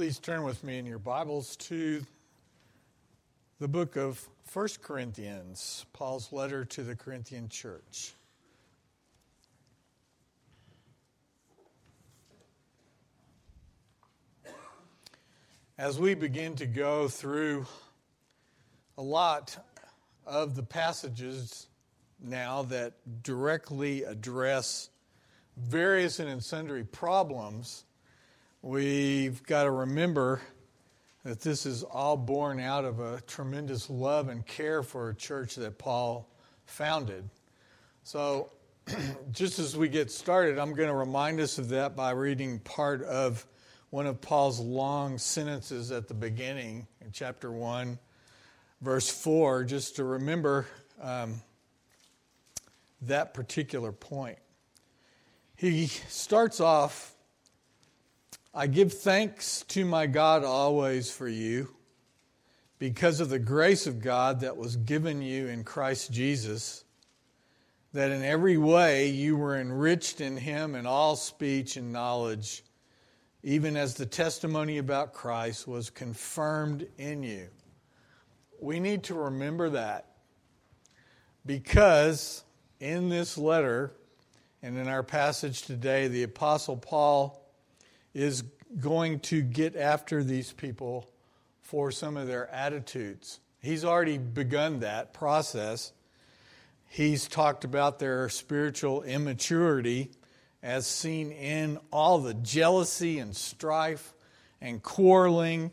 Please turn with me in your Bibles to the book of 1 Corinthians, Paul's letter to the Corinthian church. As we begin to go through a lot of the passages now that directly address various and sundry problems, we've got to remember that this is all born out of a tremendous love and care for a church that Paul founded. So, just as we get started, I'm going to remind us of that by reading part of one of Paul's long sentences at the beginning in chapter 1, verse 4, just to remember um, that particular point. He starts off I give thanks to my God always for you because of the grace of God that was given you in Christ Jesus, that in every way you were enriched in him in all speech and knowledge even as the testimony about Christ was confirmed in you. We need to remember that because in this letter and in our passage today, the Apostle Paul is going to get after these people for some of their attitudes. He's already begun that process. He's talked about their spiritual immaturity as seen in all the jealousy and strife and quarreling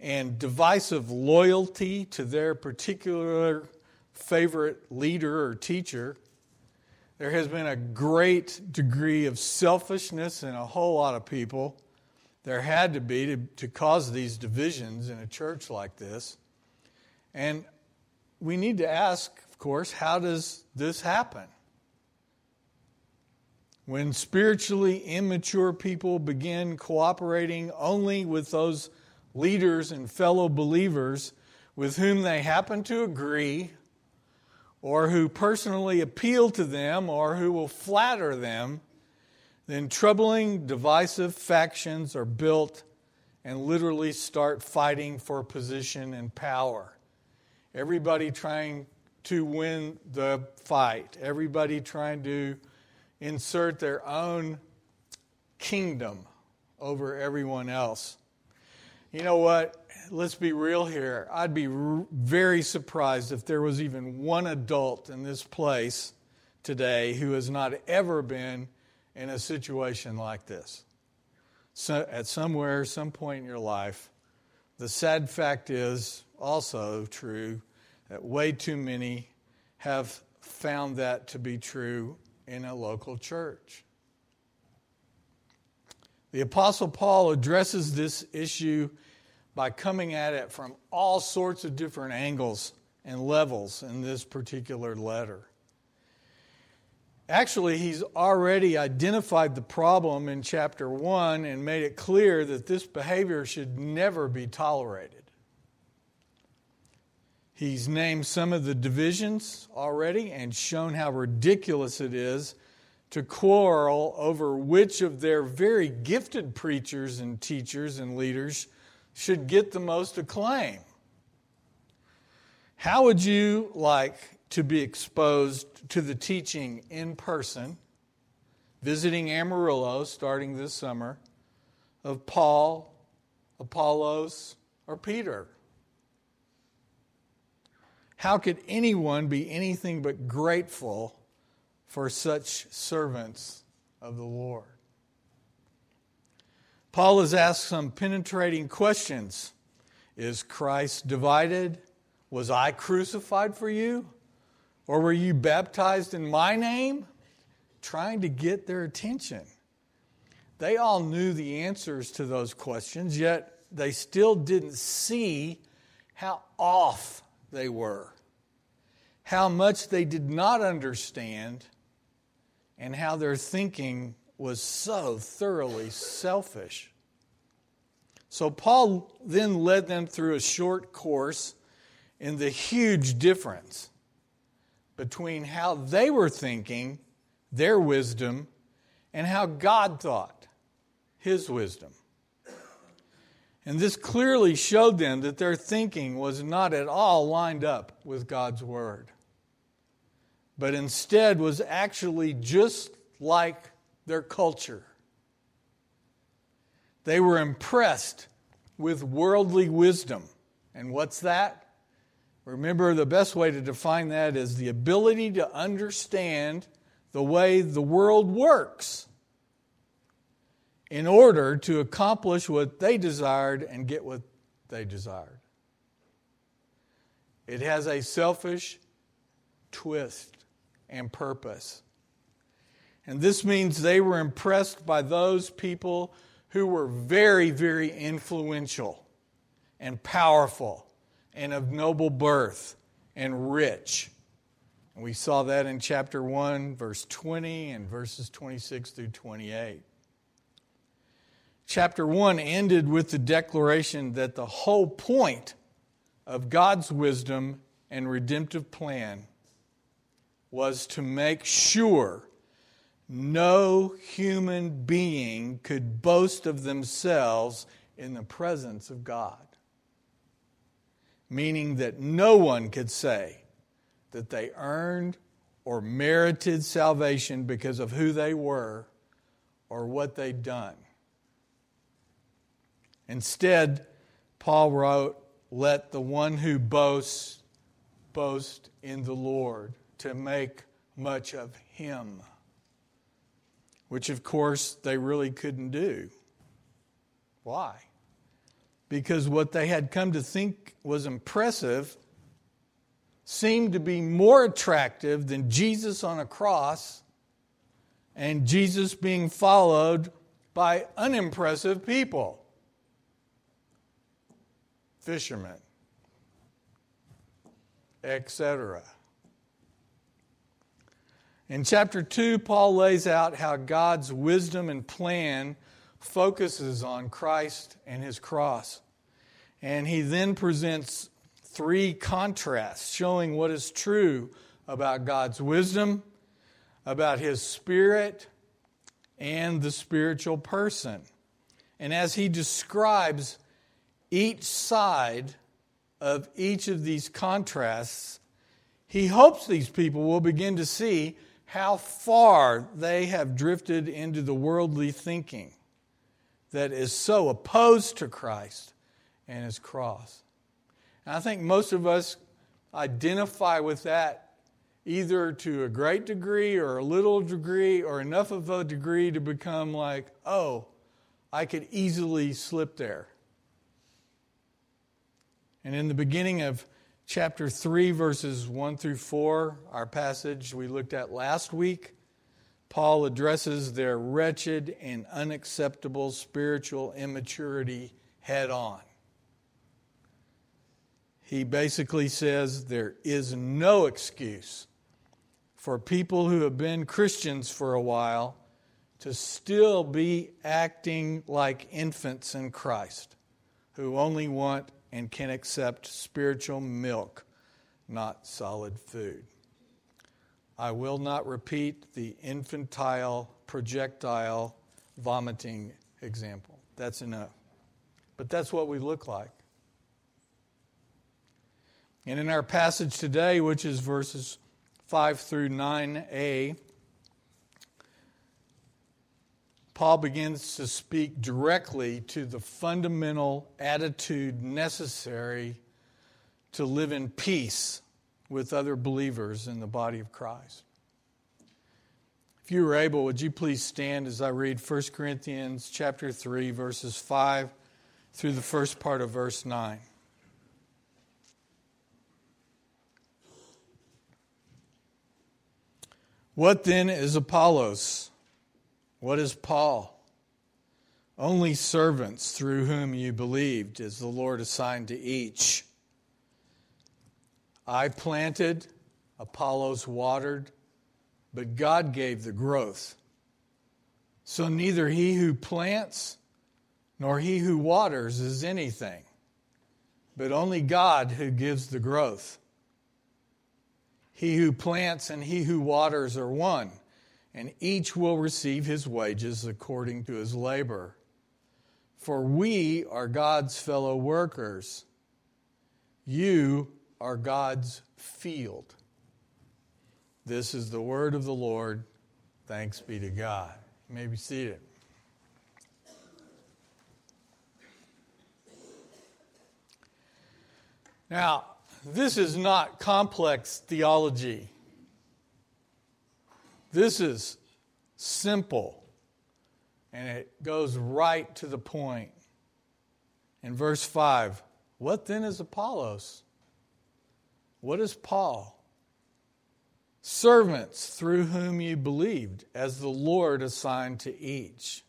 and divisive loyalty to their particular favorite leader or teacher. There has been a great degree of selfishness in a whole lot of people. There had to be to, to cause these divisions in a church like this. And we need to ask, of course, how does this happen? When spiritually immature people begin cooperating only with those leaders and fellow believers with whom they happen to agree, or who personally appeal to them, or who will flatter them, then troubling, divisive factions are built and literally start fighting for position and power. Everybody trying to win the fight, everybody trying to insert their own kingdom over everyone else. You know what? Let's be real here. I'd be r- very surprised if there was even one adult in this place today who has not ever been in a situation like this. So, at somewhere, some point in your life, the sad fact is also true that way too many have found that to be true in a local church. The Apostle Paul addresses this issue by coming at it from all sorts of different angles and levels in this particular letter. Actually, he's already identified the problem in chapter 1 and made it clear that this behavior should never be tolerated. He's named some of the divisions already and shown how ridiculous it is to quarrel over which of their very gifted preachers and teachers and leaders should get the most acclaim. How would you like to be exposed to the teaching in person, visiting Amarillo starting this summer, of Paul, Apollos, or Peter? How could anyone be anything but grateful for such servants of the Lord? Paul has asked some penetrating questions. Is Christ divided? Was I crucified for you? Or were you baptized in my name? Trying to get their attention. They all knew the answers to those questions, yet they still didn't see how off they were, how much they did not understand, and how their thinking was so thoroughly selfish. So, Paul then led them through a short course in the huge difference between how they were thinking, their wisdom, and how God thought, his wisdom. And this clearly showed them that their thinking was not at all lined up with God's Word, but instead was actually just like their culture. They were impressed with worldly wisdom. And what's that? Remember, the best way to define that is the ability to understand the way the world works in order to accomplish what they desired and get what they desired. It has a selfish twist and purpose. And this means they were impressed by those people who were very, very influential and powerful and of noble birth and rich. And we saw that in chapter 1, verse 20, and verses 26 through 28. Chapter 1 ended with the declaration that the whole point of God's wisdom and redemptive plan was to make sure no human being could boast of themselves in the presence of God. Meaning that no one could say that they earned or merited salvation because of who they were or what they'd done. Instead, Paul wrote, Let the one who boasts boast in the Lord to make much of him which of course they really couldn't do. Why? Because what they had come to think was impressive seemed to be more attractive than Jesus on a cross and Jesus being followed by unimpressive people. Fishermen, etc. In chapter 2, Paul lays out how God's wisdom and plan focuses on Christ and his cross. And he then presents three contrasts showing what is true about God's wisdom, about his spirit, and the spiritual person. And as he describes each side of each of these contrasts, he hopes these people will begin to see how far they have drifted into the worldly thinking that is so opposed to Christ and his cross. And I think most of us identify with that either to a great degree or a little degree or enough of a degree to become like, oh, I could easily slip there. And in the beginning of chapter 3, verses 1 through 4, our passage we looked at last week, Paul addresses their wretched and unacceptable spiritual immaturity head on. He basically says there is no excuse for people who have been Christians for a while to still be acting like infants in Christ who only want and can accept spiritual milk, not solid food. I will not repeat the infantile projectile vomiting example. That's enough. But that's what we look like. And in our passage today, which is verses 5 through 9a, Paul begins to speak directly to the fundamental attitude necessary to live in peace with other believers in the body of Christ. If you were able, would you please stand as I read 1 Corinthians chapter 3 verses 5 through the first part of verse 9. What then is Apollos? What is Paul? Only servants through whom you believed, as the Lord assigned to each. I planted, Apollos watered, but God gave the growth. So neither he who plants nor he who waters is anything, but only God who gives the growth. He who plants and he who waters are one and each will receive his wages according to his labor. for we are God's fellow workers. You are God's field. This is the word of the Lord. Thanks be to God. You may be seated. Now, this is not complex theology. This is simple, and it goes right to the point. In verse 5, what then is Apollos? What is Paul? Servants through whom you believed, as the Lord assigned to each.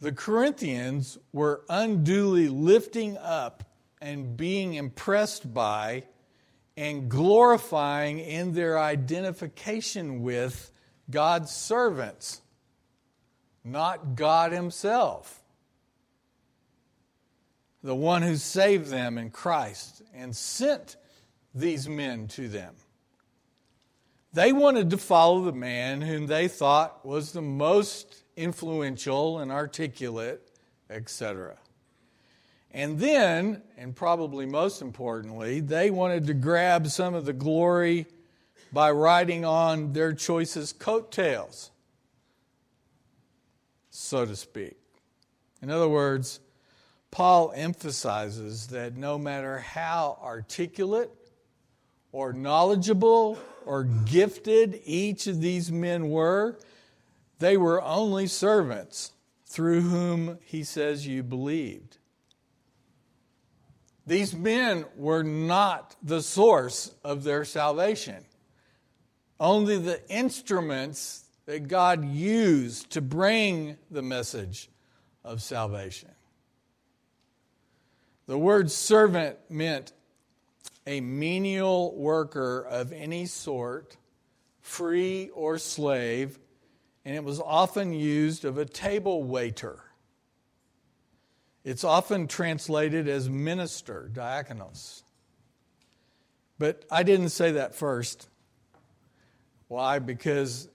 The Corinthians were unduly lifting up and being impressed by and glorifying in their identification with God's servants, not God Himself, the one who saved them in Christ and sent these men to them. They wanted to follow the man whom they thought was the most influential and articulate, etc. And then, and probably most importantly, they wanted to grab some of the glory by riding on their choice's coattails, so to speak. In other words, Paul emphasizes that no matter how articulate or knowledgeable or gifted each of these men were, they were only servants through whom he says you believed. These men were not the source of their salvation, only the instruments that God used to bring the message of salvation. The word servant meant a menial worker of any sort, free or slave, and it was often used of a table waiter. It's often translated as minister, diakonos. But I didn't say that first. Why? Because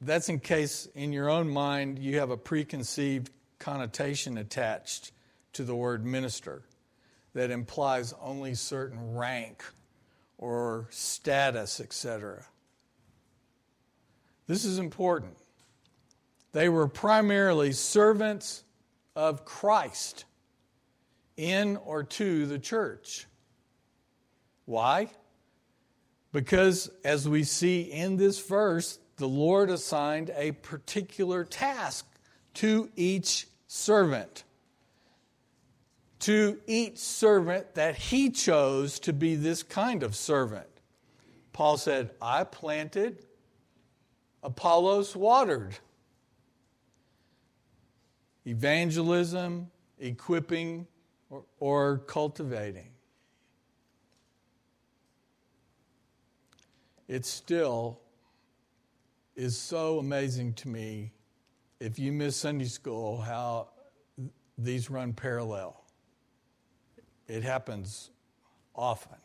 that's in case in your own mind you have a preconceived connotation attached to the word minister that implies only certain rank or status, etc. This is important. They were primarily servants of Christ in or to the church. Why? Because as we see in this verse, the Lord assigned a particular task to each servant. To each servant that he chose to be this kind of servant. Paul said, I planted, Apollos watered evangelism, equipping, or, or cultivating. It still is so amazing to me if you miss Sunday school how these run parallel. It happens often.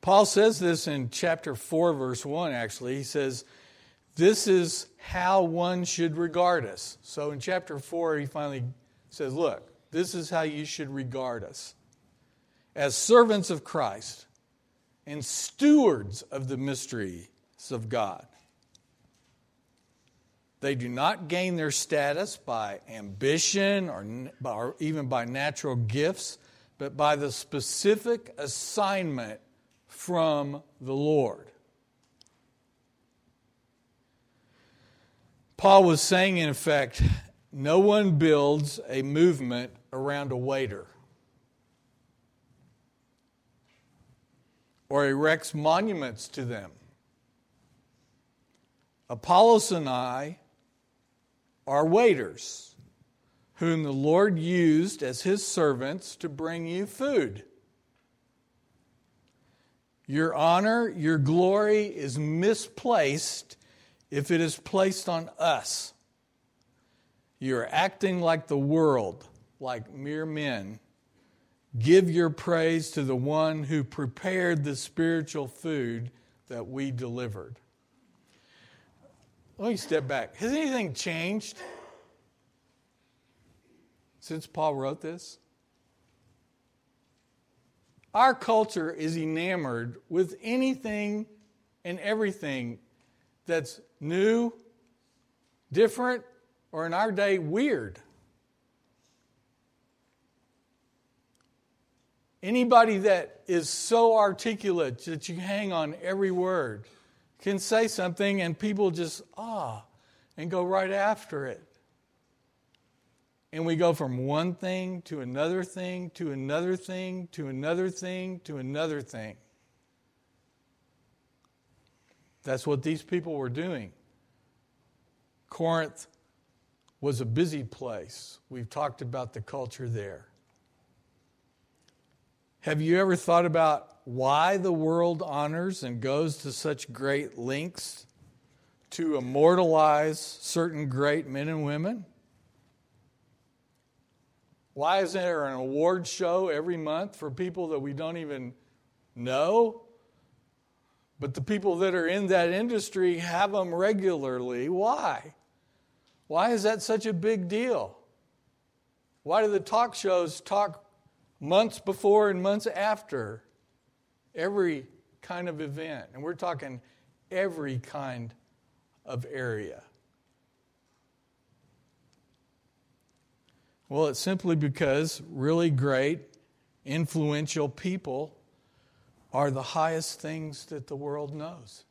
Paul says this in chapter 4, verse 1, actually. He says, this is how one should regard us. So in chapter 4, he finally says, Look, this is how you should regard us as servants of Christ and stewards of the mysteries of God. They do not gain their status by ambition or, or even by natural gifts, but by the specific assignment from the Lord. Paul was saying, in effect, no one builds a movement around a waiter or erects monuments to them. Apollos and I are waiters whom the Lord used as his servants to bring you food. Your honor, your glory is misplaced if it is placed on us. You're acting like the world, like mere men. Give your praise to the one who prepared the spiritual food that we delivered. Let me step back. Has anything changed since Paul wrote this? Our culture is enamored with anything and everything that's new, different, or in our day, weird. Anybody that is so articulate that you hang on every word can say something and people just ah and go right after it. And we go from one thing to another thing to another thing to another thing to another thing. That's what these people were doing. Corinth was a busy place. We've talked about the culture there. Have you ever thought about why the world honors and goes to such great lengths to immortalize certain great men and women? Why is there an award show every month for people that we don't even know? But the people that are in that industry have them regularly. Why? Why is that such a big deal? Why do the talk shows talk months before and months after every kind of event? And we're talking every kind of area. Well, it's simply because really great, influential people are the highest things that the world knows.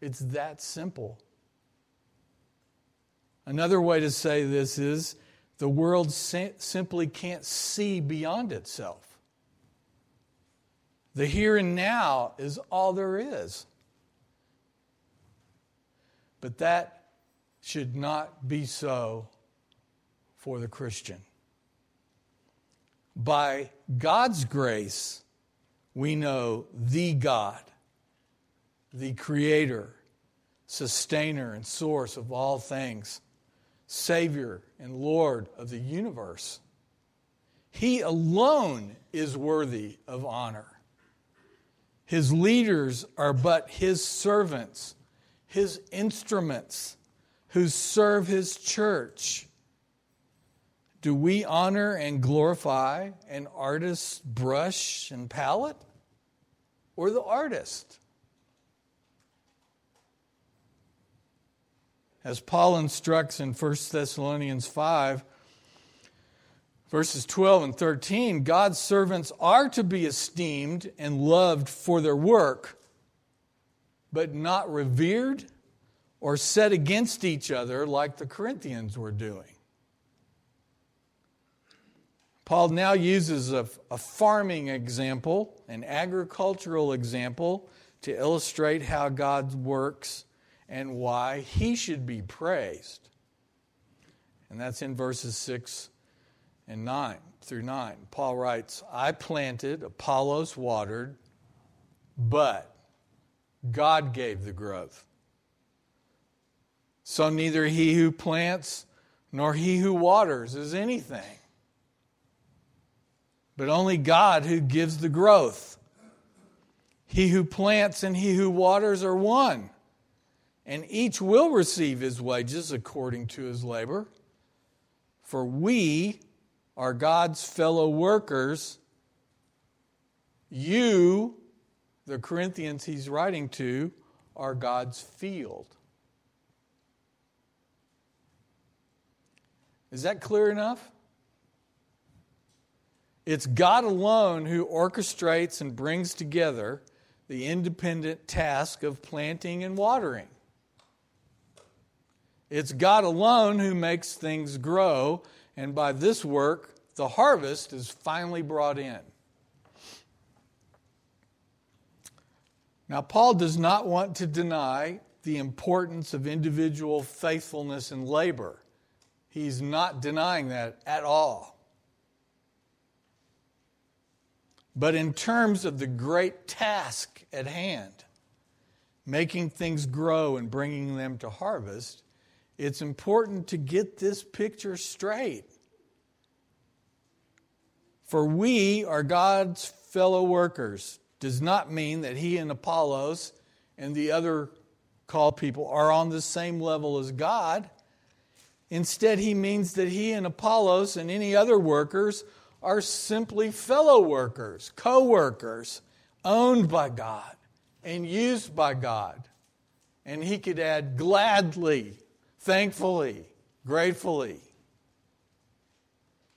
It's that simple. Another way to say this is the world simply can't see beyond itself. The here and now is all there is. But that should not be so for the Christian. By God's grace, we know the God, the Creator, Sustainer, and Source of all things, Savior and Lord of the universe. He alone is worthy of honor. His leaders are but His servants, His instruments who serve his church. Do we honor and glorify an artist's brush and palette or the artist? As Paul instructs in 1 Thessalonians 5, verses 12 and 13, God's servants are to be esteemed and loved for their work, but not revered or set against each other like the Corinthians were doing. Paul now uses a, a, farming example, an agricultural example, to illustrate how God works and why he should be praised. And that's in verses 6 and 9 through 9. Paul writes, I planted, Apollos watered, but God gave the growth. So neither he who plants nor he who waters is anything, but only God who gives the growth. He who plants and he who waters are one, and each will receive his wages according to his labor. For we are God's fellow workers. You, the Corinthians he's writing to, are God's field. Is that clear enough? It's God alone who orchestrates and brings together the independent task of planting and watering. It's God alone who makes things grow, and by this work, the harvest is finally brought in. Now, Paul does not want to deny the importance of individual faithfulness and labor. He's not denying that at all. But in terms of the great task at hand, making things grow and bringing them to harvest, it's important to get this picture straight. For we are God's fellow workers does not mean that he and Apollos and the other called people are on the same level as God. Instead, he means that he and Apollos and any other workers are simply fellow workers, co workers, owned by God and used by God. And he could add gladly, thankfully, gratefully.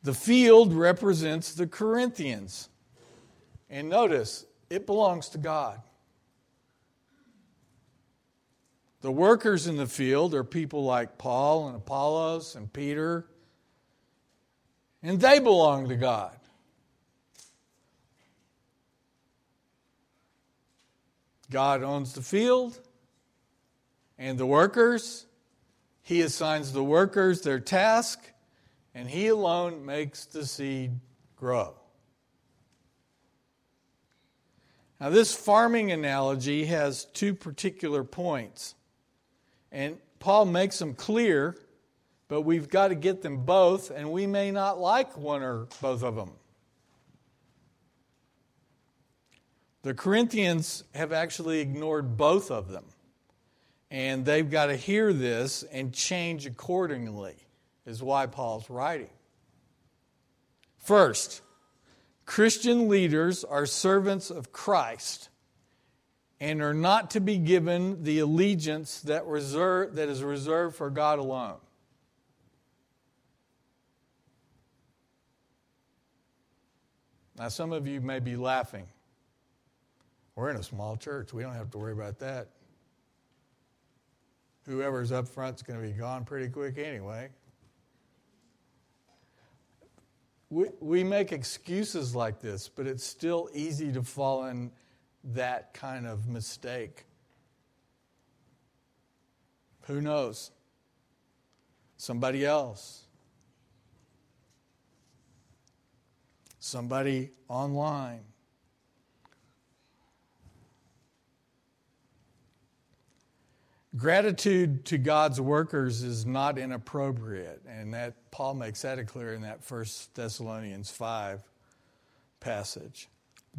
The field represents the Corinthians. And notice, it belongs to God. The workers in the field are people like Paul and Apollos and Peter, and they belong to God. God owns the field and the workers. He assigns the workers their task, and He alone makes the seed grow. Now, this farming analogy has two particular points. And Paul makes them clear, but we've got to get them both, and we may not like one or both of them. The Corinthians have actually ignored both of them. And they've got to hear this and change accordingly, is why Paul's writing. First, Christian leaders are servants of Christ and are not to be given the allegiance that, reserve, that is reserved for God alone. Now, some of you may be laughing. We're in a small church. We don't have to worry about that. Whoever's up front is going to be gone pretty quick anyway. We, we make excuses like this, but it's still easy to fall in that kind of mistake. Who knows? Somebody else. Somebody online. Gratitude to God's workers is not inappropriate, and that Paul makes that clear in that First Thessalonians 5 passage.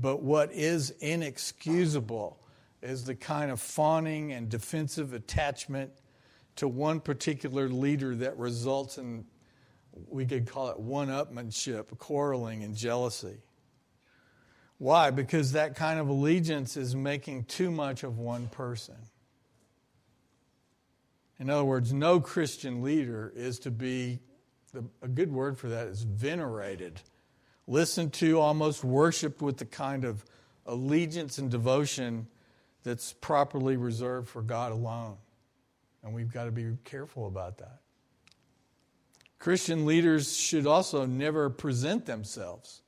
But what is inexcusable is the kind of fawning and defensive attachment to one particular leader that results in, we could call it one upmanship, quarreling, and jealousy. Why? Because that kind of allegiance is making too much of one person. In other words, no Christian leader is to be, a good word for that is venerated listened to, almost worshiped with the kind of allegiance and devotion that's properly reserved for God alone. And we've got to be careful about that. Christian leaders should also never present themselves,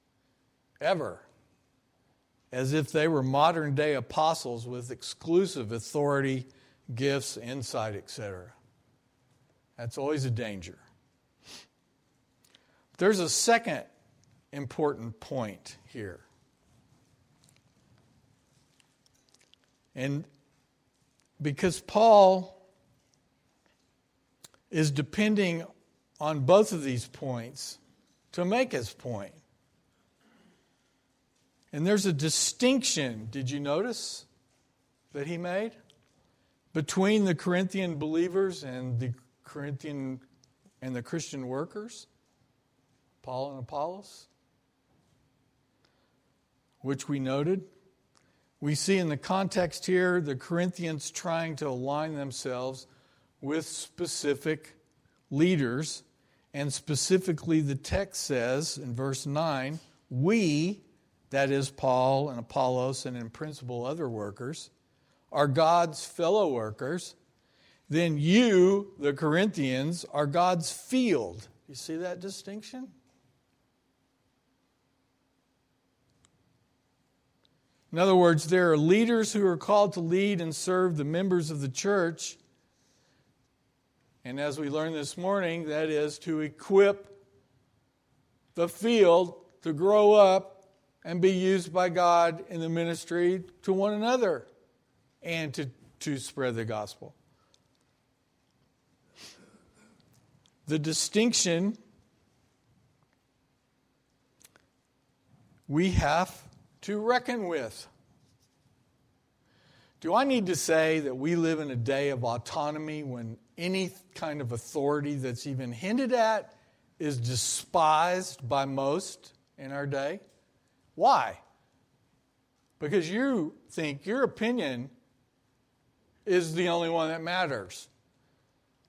ever, as if they were modern day apostles with exclusive authority, gifts, insight, etc. That's always a danger. There's a second important point here. And because Paul is depending on both of these points to make his point. And there's a distinction, did you notice, that he made between the Corinthian believers and the Corinthian and the Christian workers, Paul and Apollos? which we noted. We see in the context here the Corinthians trying to align themselves with specific leaders. And specifically, the text says in verse 9, we, that is Paul and Apollos and in principle other workers, are God's fellow workers. Then you, the Corinthians, are God's field. You see that distinction? In other words, there are leaders who are called to lead and serve the members of the church. And as we learned this morning, that is to equip the field to grow up and be used by God in the ministry to one another and to, to spread the gospel. The distinction we have to reckon with. Do I need to say that we live in a day of autonomy when any kind of authority that's even hinted at is despised by most in our day? Why? Because you think your opinion is the only one that matters.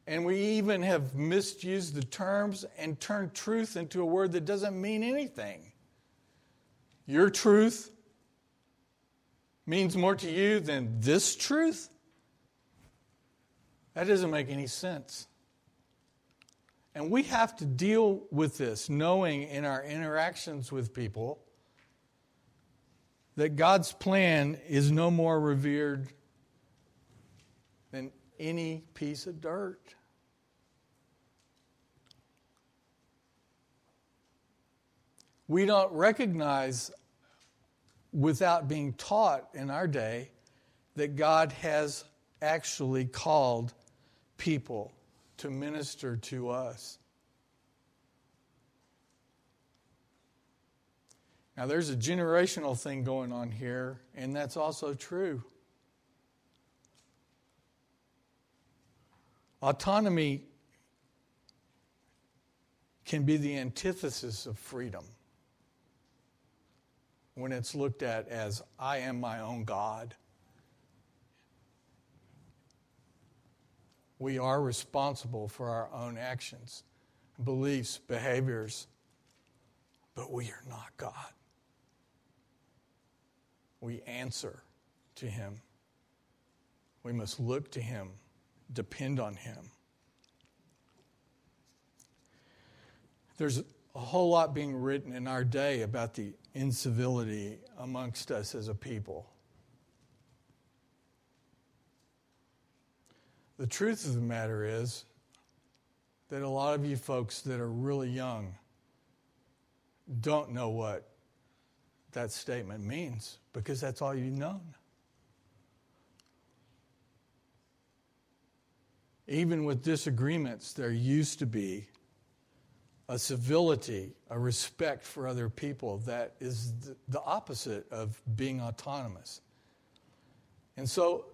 And we even have misused the terms and turned truth into a word that doesn't mean anything. Your truth means more to you than this truth? That doesn't make any sense. And we have to deal with this, knowing in our interactions with people that God's plan is no more revered than any piece of dirt. We don't recognize, without being taught in our day, that God has actually called people to minister to us. Now, there's a generational thing going on here, and that's also true. Autonomy can be the antithesis of freedom when it's looked at as I am my own God. We are responsible for our own actions, beliefs, behaviors, but we are not God. We answer to Him. We must look to Him, depend on Him. There's a whole lot being written in our day about the incivility amongst us as a people. The truth of the matter is that a lot of you folks that are really young don't know what that statement means because that's all you've known. Even with disagreements, there used to be a civility, a respect for other people that is the opposite of being autonomous. And so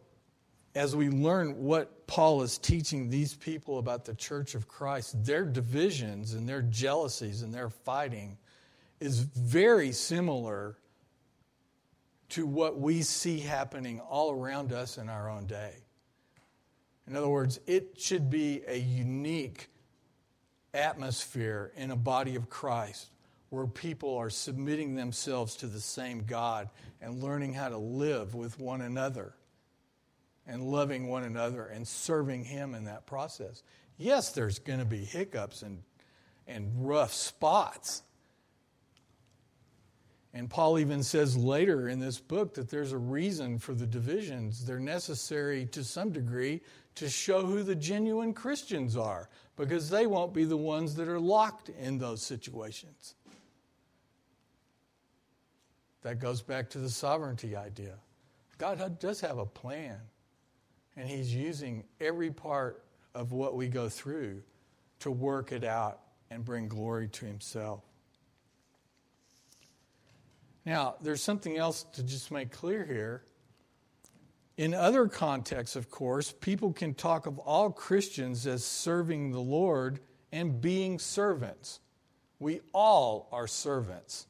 as we learn what Paul is teaching these people about the church of Christ, their divisions and their jealousies and their fighting is very similar to what we see happening all around us in our own day. In other words, it should be a unique atmosphere in a body of Christ where people are submitting themselves to the same God and learning how to live with one another and loving one another and serving Him in that process. Yes, there's going to be hiccups and, and rough spots. And Paul even says later in this book that there's a reason for the divisions. They're necessary to some degree to show who the genuine Christians are, because they won't be the ones that are locked in those situations. That goes back to the sovereignty idea. God does have a plan. And He's using every part of what we go through to work it out and bring glory to Himself. Now, there's something else to just make clear here. In other contexts, of course, people can talk of all Christians as serving the Lord and being servants. We all are servants.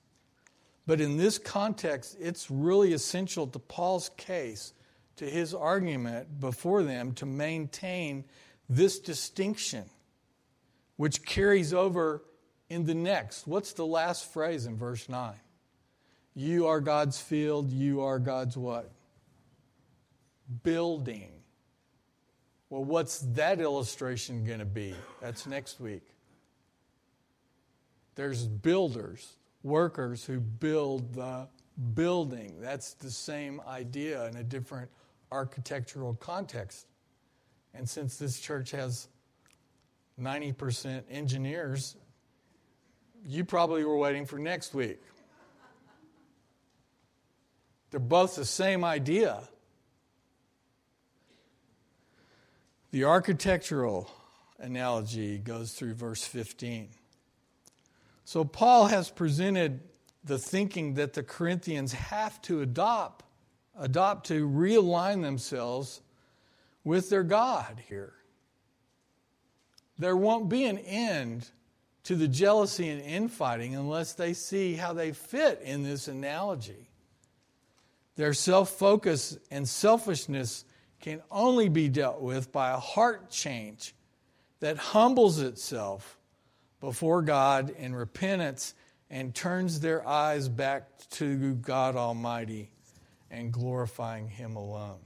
But in this context, it's really essential to Paul's case to his argument before them to maintain this distinction, which carries over in the next. What's the last phrase in verse 9? You are God's field, you are God's what? Building. Well, what's that illustration going to be? That's next week. There's builders, workers who build the building. That's the same idea in a different architectural context. And since this church has 90% engineers, you probably were waiting for next week. They're both the same idea. The architectural analogy goes through verse 15. So, Paul has presented the thinking that the Corinthians have to adopt adopt to realign themselves with their God here. There won't be an end to the jealousy and infighting unless they see how they fit in this analogy. Their self focus and selfishness can only be dealt with by a heart change that humbles itself before God in repentance and turns their eyes back to God Almighty and glorifying Him alone.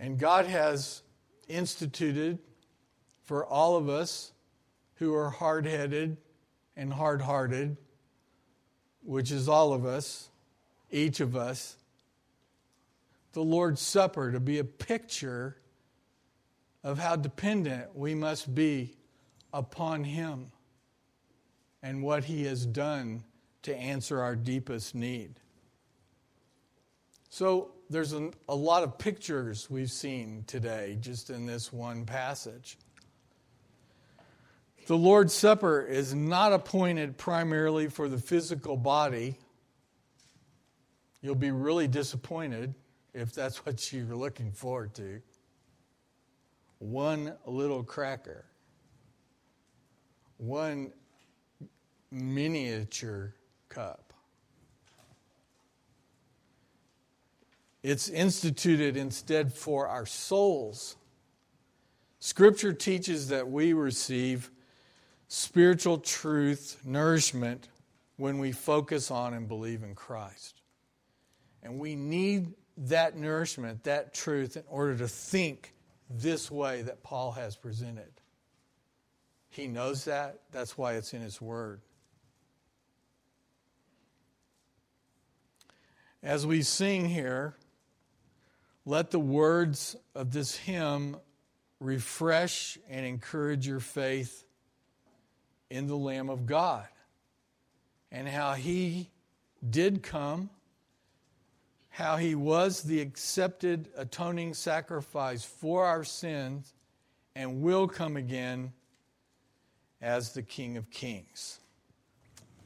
And God has instituted for all of us who are hard headed and hard hearted, which is all of us, each of us, the Lord's Supper to be a picture of how dependent we must be upon Him and what He has done to answer our deepest need. So, there's a, a, lot of pictures we've seen today just in this one passage. The Lord's Supper is not appointed primarily for the physical body. You'll be really disappointed if that's what you're looking forward to. One little cracker, one miniature cup. It's instituted instead for our souls. Scripture teaches that we receive spiritual truth, nourishment, when we focus on and believe in Christ. And we need that nourishment, that truth, in order to think this way that Paul has presented. He knows that. That's why it's in his word. As we sing here, let the words of this hymn refresh and encourage your faith in the Lamb of God and how he did come, how he was the accepted atoning sacrifice for our sins, and will come again as the King of Kings.